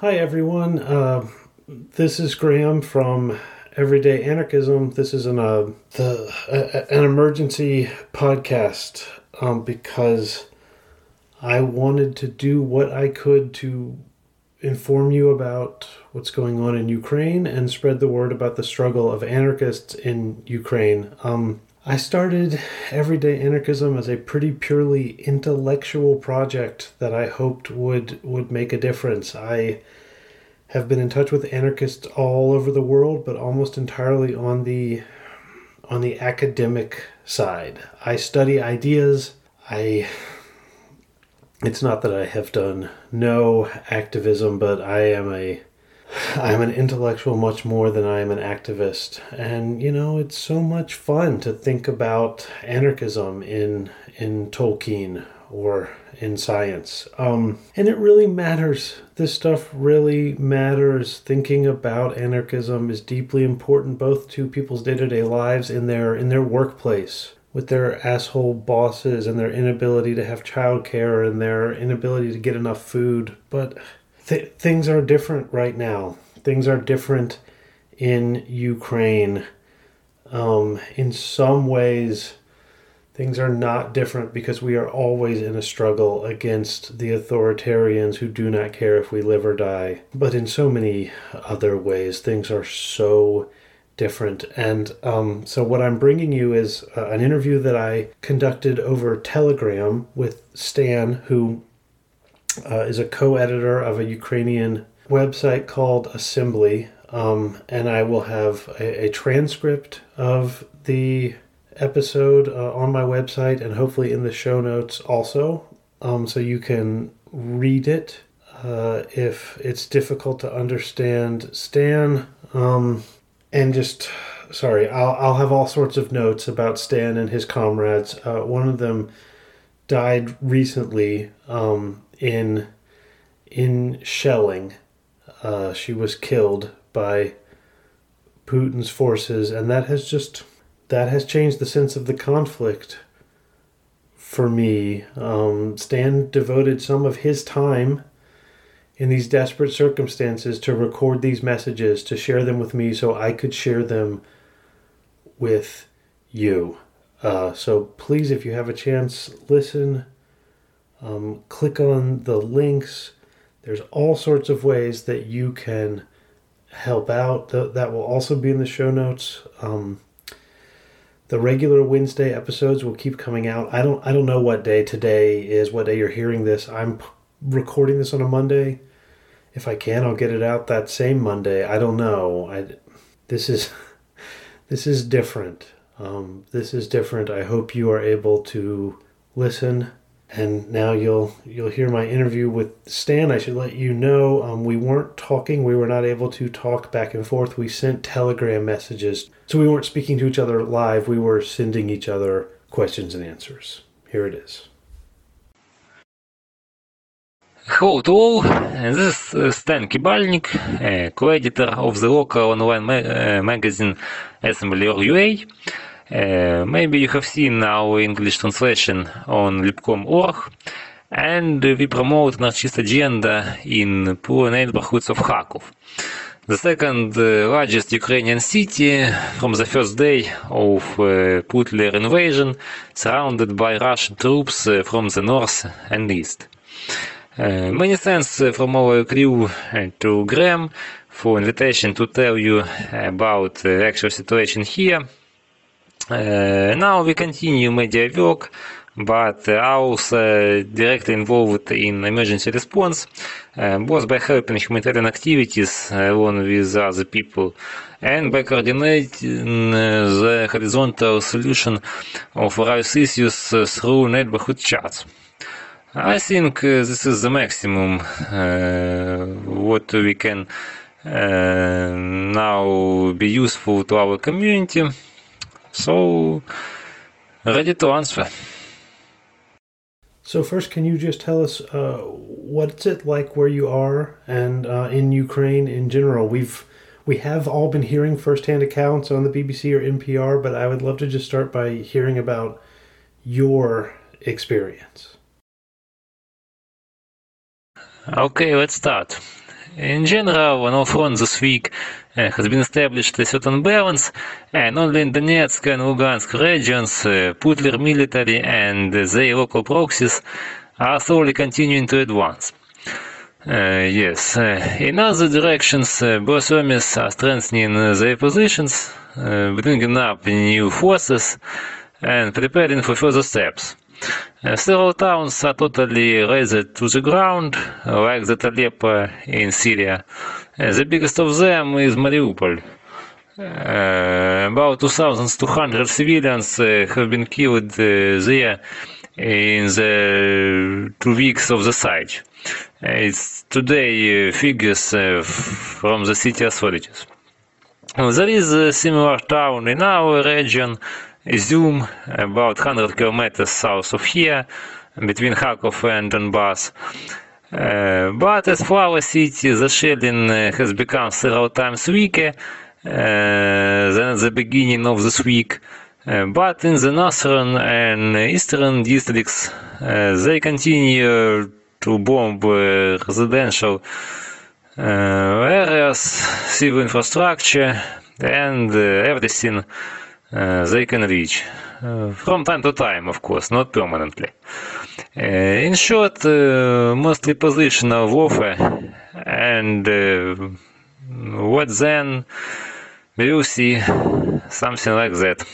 Hi, everyone. Uh, this is Graham from Everyday Anarchism. This is an uh, the an emergency podcast um, because I wanted to do what I could to inform you about what's going on in Ukraine and spread the word about the struggle of anarchists in Ukraine. Um, I started Everyday Anarchism as a pretty purely intellectual project that I hoped would would make a difference. I have been in touch with anarchists all over the world, but almost entirely on the on the academic side. I study ideas. I it's not that I have done no activism, but I am a I'm an intellectual much more than I am an activist. And you know, it's so much fun to think about anarchism in in Tolkien or in science. Um, and it really matters. This stuff really matters. Thinking about anarchism is deeply important both to people's day-to-day lives in their in their workplace with their asshole bosses and their inability to have childcare and their inability to get enough food. But th- things are different right now. Things are different in Ukraine. Um, in some ways, things are not different because we are always in a struggle against the authoritarians who do not care if we live or die. But in so many other ways, things are so different. And um, so, what I'm bringing you is uh, an interview that I conducted over Telegram with Stan, who uh, is a co editor of a Ukrainian website called Assembly. Um, and I will have a, a, transcript of the episode uh, on my website and hopefully in the show notes also. Um, so you can read it uh, if it's difficult to understand. Stan, um, and just sorry, I'll I'll have all sorts of notes about Stan and his comrades. Uh, one of them died recently um, in in shelling. Uh, she was killed by Putin's forces, and that has just that has changed the sense of the conflict for me. Um, Stan devoted some of his time in these desperate circumstances to record these messages, to share them with me so I could share them with you. Uh, so please, if you have a chance, listen, um, click on the links. There's all sorts of ways that you can help out. That will also be in the show notes. Um, the regular Wednesday episodes will keep coming out. I don't I don't know what day today is, what day you're hearing this. I'm recording this on a Monday if I can, I'll get it out that same Monday. I don't know. I this is this is different. Um, this is different. I hope you are able to listen. And now you'll you'll hear my interview with Stan. I should let you know um, we weren't talking. We were not able to talk back and forth. We sent telegram messages, so we weren't speaking to each other live. We were sending each other questions and answers. Here it is. Hello to all, this is uh, Stan Kibalnik, uh, co-editor of the local online ma uh, magazine Assembly.ua. Uh, maybe you have seen our English translation on libcom.org, and we promote anarchist agenda in poor neighborhoods of Kharkov, the second uh, largest Ukrainian city from the first day of uh, Putler invasion, surrounded by Russian troops uh, from the north and east. Uh, many thanks from our crew to Graham for invitation to tell you about the actual situation here. Uh, now we continue media work, but also directly involved in emergency response, uh, both by helping humanitarian activities along with other people and by coordinating the horizontal solution of various issues through neighborhood chats. I think uh, this is the maximum uh, what we can uh, now be useful to our community. So, ready to answer. So first, can you just tell us uh, what's it like where you are and uh, in Ukraine in general? We've we have all been hearing firsthand accounts on the BBC or NPR, but I would love to just start by hearing about your experience. Okay, let's start. In general, on all fronts this week uh, has been established a certain balance, and only in Donetsk and Lugansk regions, uh, Putler military and their local proxies are slowly continuing to advance. Uh, yes, uh, in other directions, uh, both armies are strengthening their positions, uh, bringing up new forces, and preparing for further steps. Uh, several towns are totally razed to the ground, like the Aleppo in Syria. Uh, the biggest of them is Mariupol. Uh, about 2,200 civilians uh, have been killed uh, there in the two weeks of the siege. Uh, it's today figures from the city authorities. There is a similar town in our region, Izum, about 100 kilometers south of here, between Kharkov and Donbass. Uh, but as our city, the shelling uh, has become several times weaker uh, than at the beginning of this week. Uh, but in the northern and eastern districts, uh, they continue to bomb uh, residential areas, civil infrastructure, and everything they can reach. Uh, from time to time, of course, not permanently. Uh, in short, uh, mostly positional warfare, and uh, what then? We will see something like that.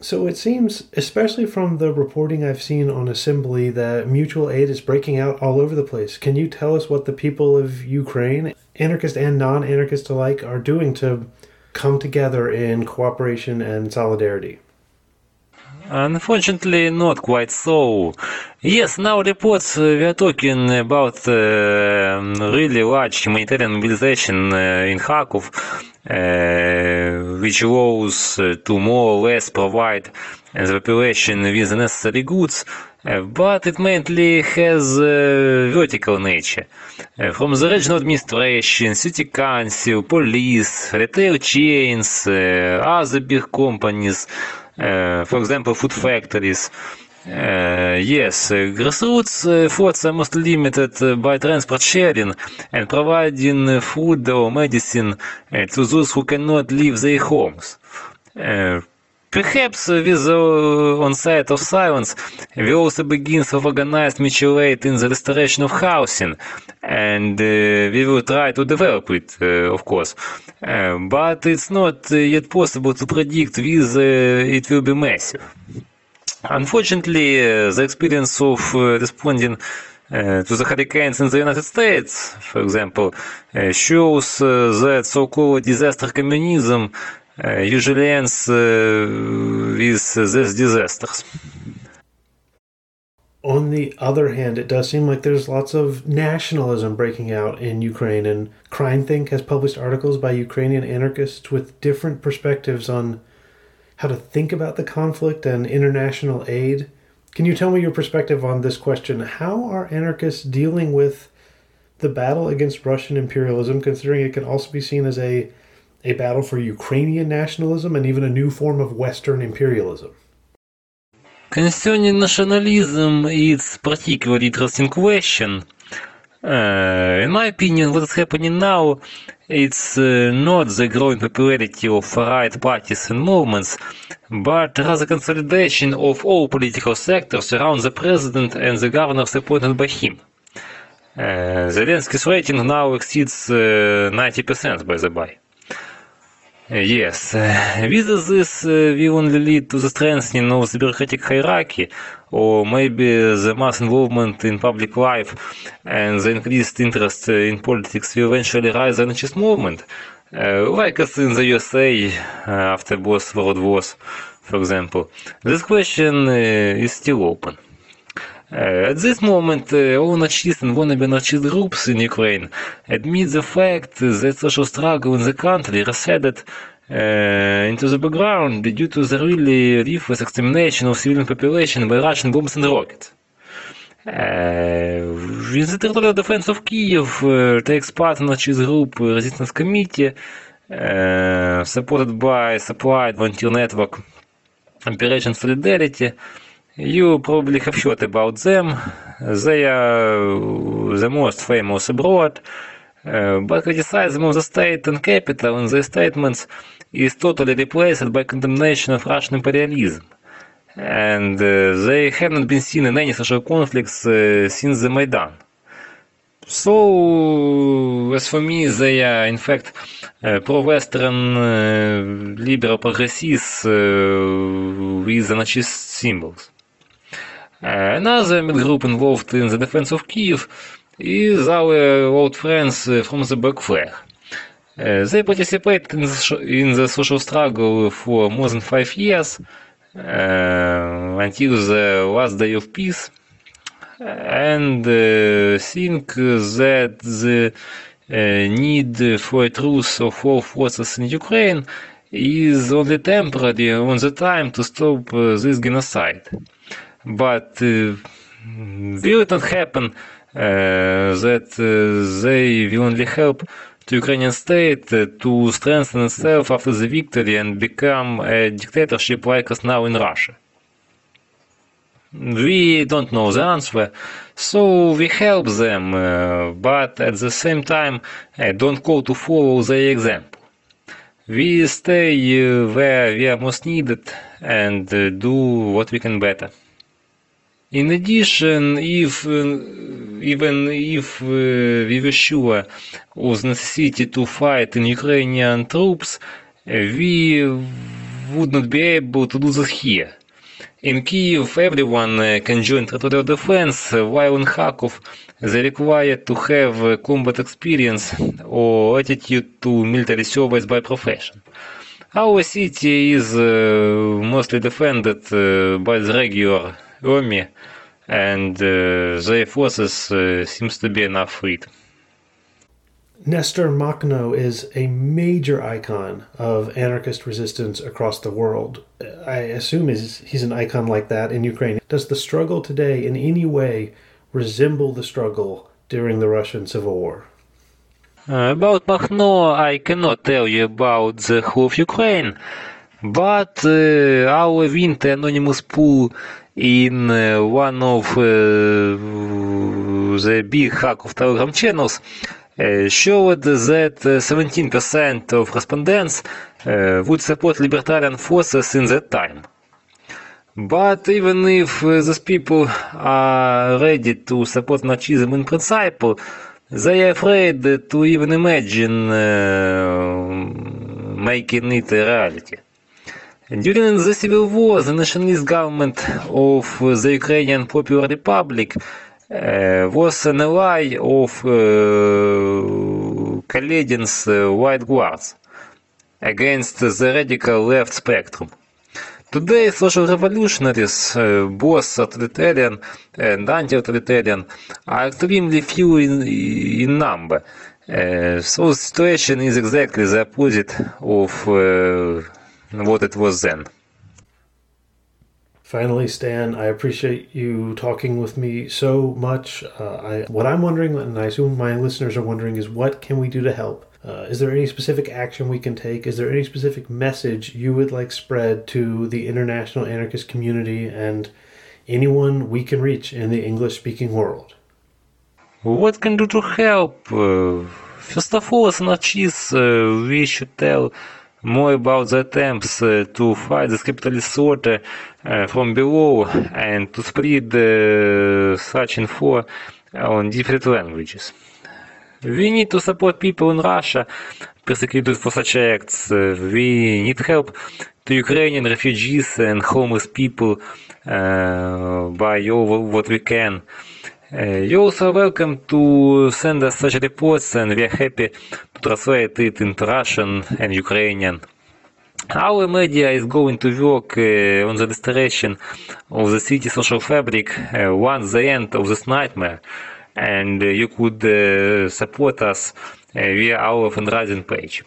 So it seems, especially from the reporting I've seen on Assembly, that mutual aid is breaking out all over the place. Can you tell us what the people of Ukraine, anarchist and non anarchist alike, are doing to come together in cooperation and solidarity? Unfortunately, not quite so. Yes, now reports uh, we are talking about uh, really large humanitarian mobilization uh, in Kharkov, uh, which allows uh, to more or less provide uh, the population with the necessary goods, uh, but it mainly has a vertical nature. Uh, from the regional administration, city council, police, retail chains, uh, other big companies, uh, for example, food factories. Uh, yes, grassroots efforts are mostly limited uh, by transport sharing and providing food or medicine to those who cannot leave their homes. Uh, Perhaps with the onset of silence, we also begin to organize aid in the restoration of housing, and uh, we will try to develop it, uh, of course. Uh, but it's not uh, yet possible to predict whether it will be massive. Unfortunately, uh, the experience of uh, responding uh, to the hurricanes in the United States, for example, uh, shows uh, that so-called disaster communism uh, usually ends with these disasters. On the other hand, it does seem like there's lots of nationalism breaking out in Ukraine, and CrimethInc has published articles by Ukrainian anarchists with different perspectives on how to think about the conflict and international aid. Can you tell me your perspective on this question? How are anarchists dealing with the battle against Russian imperialism, considering it can also be seen as a, a battle for Ukrainian nationalism and even a new form of Western imperialism? Concerning nationalism, it's particularly interesting question. Uh, in my opinion, what is happening now, it's uh, not the growing popularity of right parties and movements, but rather the consolidation of all political sectors around the president and the governors appointed by him. Uh, Zelensky's rating now exceeds uh, 90%, by the by. Uh, Yes, with this uh, will only lead to the strengthening of the bureaucratic hierarchy, or maybe the mass involvement in public life and the increased interest uh, in politics will eventually rise the anarchist movement, uh, like as in the USA uh, after both world wars, for example. This question uh, is still open. Uh, at this moment, uh, all anarchist and wannabe anarchist groups in Ukraine admit the fact that social struggle in the country receded uh, into the background due to the really ruthless extermination of civilian population by Russian bombs and rockets. Uh, in the territorial defense of Kiev uh, takes part anarchist group uh, Resistance Committee, uh, supported by supplied volunteer network Operation Solidarity, You probably have heard about them. They are the most famous abroad, uh, but criticism of the state and capital in their statements is totally replaced by condemnation of Russian imperialism. And uh, they haven't been seen in any social conflicts uh, since the Maidan. So, as for me, they are in fact uh, pro-Western uh, liberal progressists uh, with anarchist symbols. Another group involved in the defense of Kiev is our old friends from the Black Flag. Uh, they participated in the, in the, social struggle for more than five years uh, until the last day of peace and uh, think that the need for a truce of all forces in Ukraine is only temporary on the time to stop this genocide but uh, will it not happen uh, that uh, they will only help the Ukrainian state to strengthen itself after the victory and become a dictatorship like us now in Russia? We don't know the answer, so we help them, uh, but at the same time, uh, don't go to follow their example. We stay uh, where we are most needed and do what we can better. In addition, if even if sure of necessity to fight in Ukrainian troops, we would not be able to do this here. In Kiev, everyone can join territorial defense, while in Kharkov, they require to have combat experience or attitude to military service by profession. Our city is uh, mostly defended uh, by the regular army, and uh, their forces uh, seems to be enough freed. Nestor Makhno is a major icon of anarchist resistance across the world. I assume he's, he's an icon like that in Ukraine. Does the struggle today in any way resemble the struggle during the Russian Civil War? Uh, about Makhno, I cannot tell you about the whole of Ukraine, but uh, our Winter Anonymous pool in uh, one of uh, the big hack of Telegram channels uh, showed that 17% of respondents would support libertarian forces in that time. But even if these people are ready to support Nazism in principle, they are afraid to even imagine making it a reality. During the civil war, the nationalist government of the Ukrainian Popular Republic uh, was an ally of uh, uh, White Guards against the radical left spectrum. Today, social revolutionaries, uh, both authoritarian and anti-authoritarian, are extremely few in, in number. Uh, so the situation is exactly the opposite of uh, what it was then. Finally, Stan, I appreciate you talking with me so much. Uh, I, what I'm wondering, and I assume my listeners are wondering, is what can we do to help? Uh, is there any specific action we can take? Is there any specific message you would like spread to the international anarchist community and anyone we can reach in the English speaking world? What can do to help? Uh, first of all, as anarchists, uh, we should tell more about the attempts uh, to fight this capitalist order uh, from below and to spread uh, such info on different languages. We need to support people in Russia persecuted for such acts. we need help to Ukrainian refugees and homeless people by all what we can. Uh, you're also welcome to send us such reports and we are happy to translate it into Russian and Ukrainian. Our media is going to work uh, on the restoration of the city social fabric uh, once the end of this nightmare and uh, you could uh, support us via our fundraising page.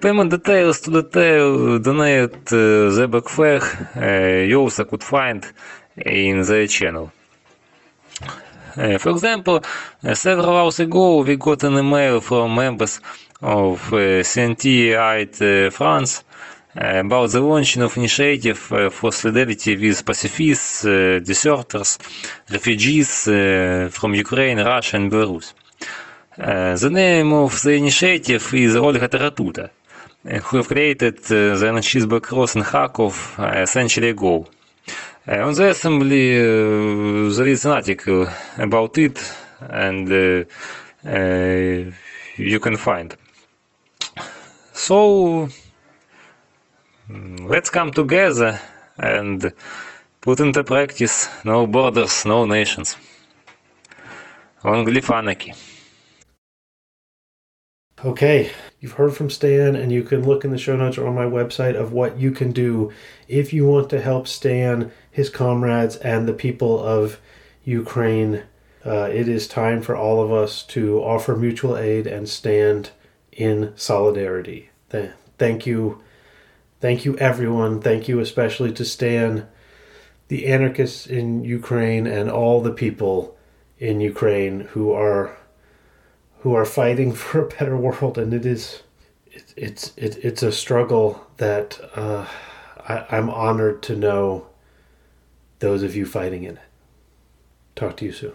payment details to detail donate the Black Flag you also could find in the channel. Uh, for example, uh, several hours ago we got an email from members of uh, CNT France about the launching of initiative for solidarity with pacifists, deserters, refugees from Ukraine, Russia, and Belarus. the name of the initiative is Olga Taratuta, who created the anarchist cross in Kharkov a century ago. On the assembly, there is an article about it, and э, э, you can find. So let's come together and put into practice no borders, no nations. Live anarchy. Okay, you've heard from Stan, and you can look in the show notes or on my website of what you can do if you want to help Stan, his comrades, and the people of Ukraine. Uh, it is time for all of us to offer mutual aid and stand in solidarity. Thank you. Thank you, everyone. Thank you, especially to Stan, the anarchists in Ukraine, and all the people in Ukraine who are who are fighting for a better world. And it is it, it's it, it's a struggle that uh, I, I'm honored to know those of you fighting in it. Talk to you soon.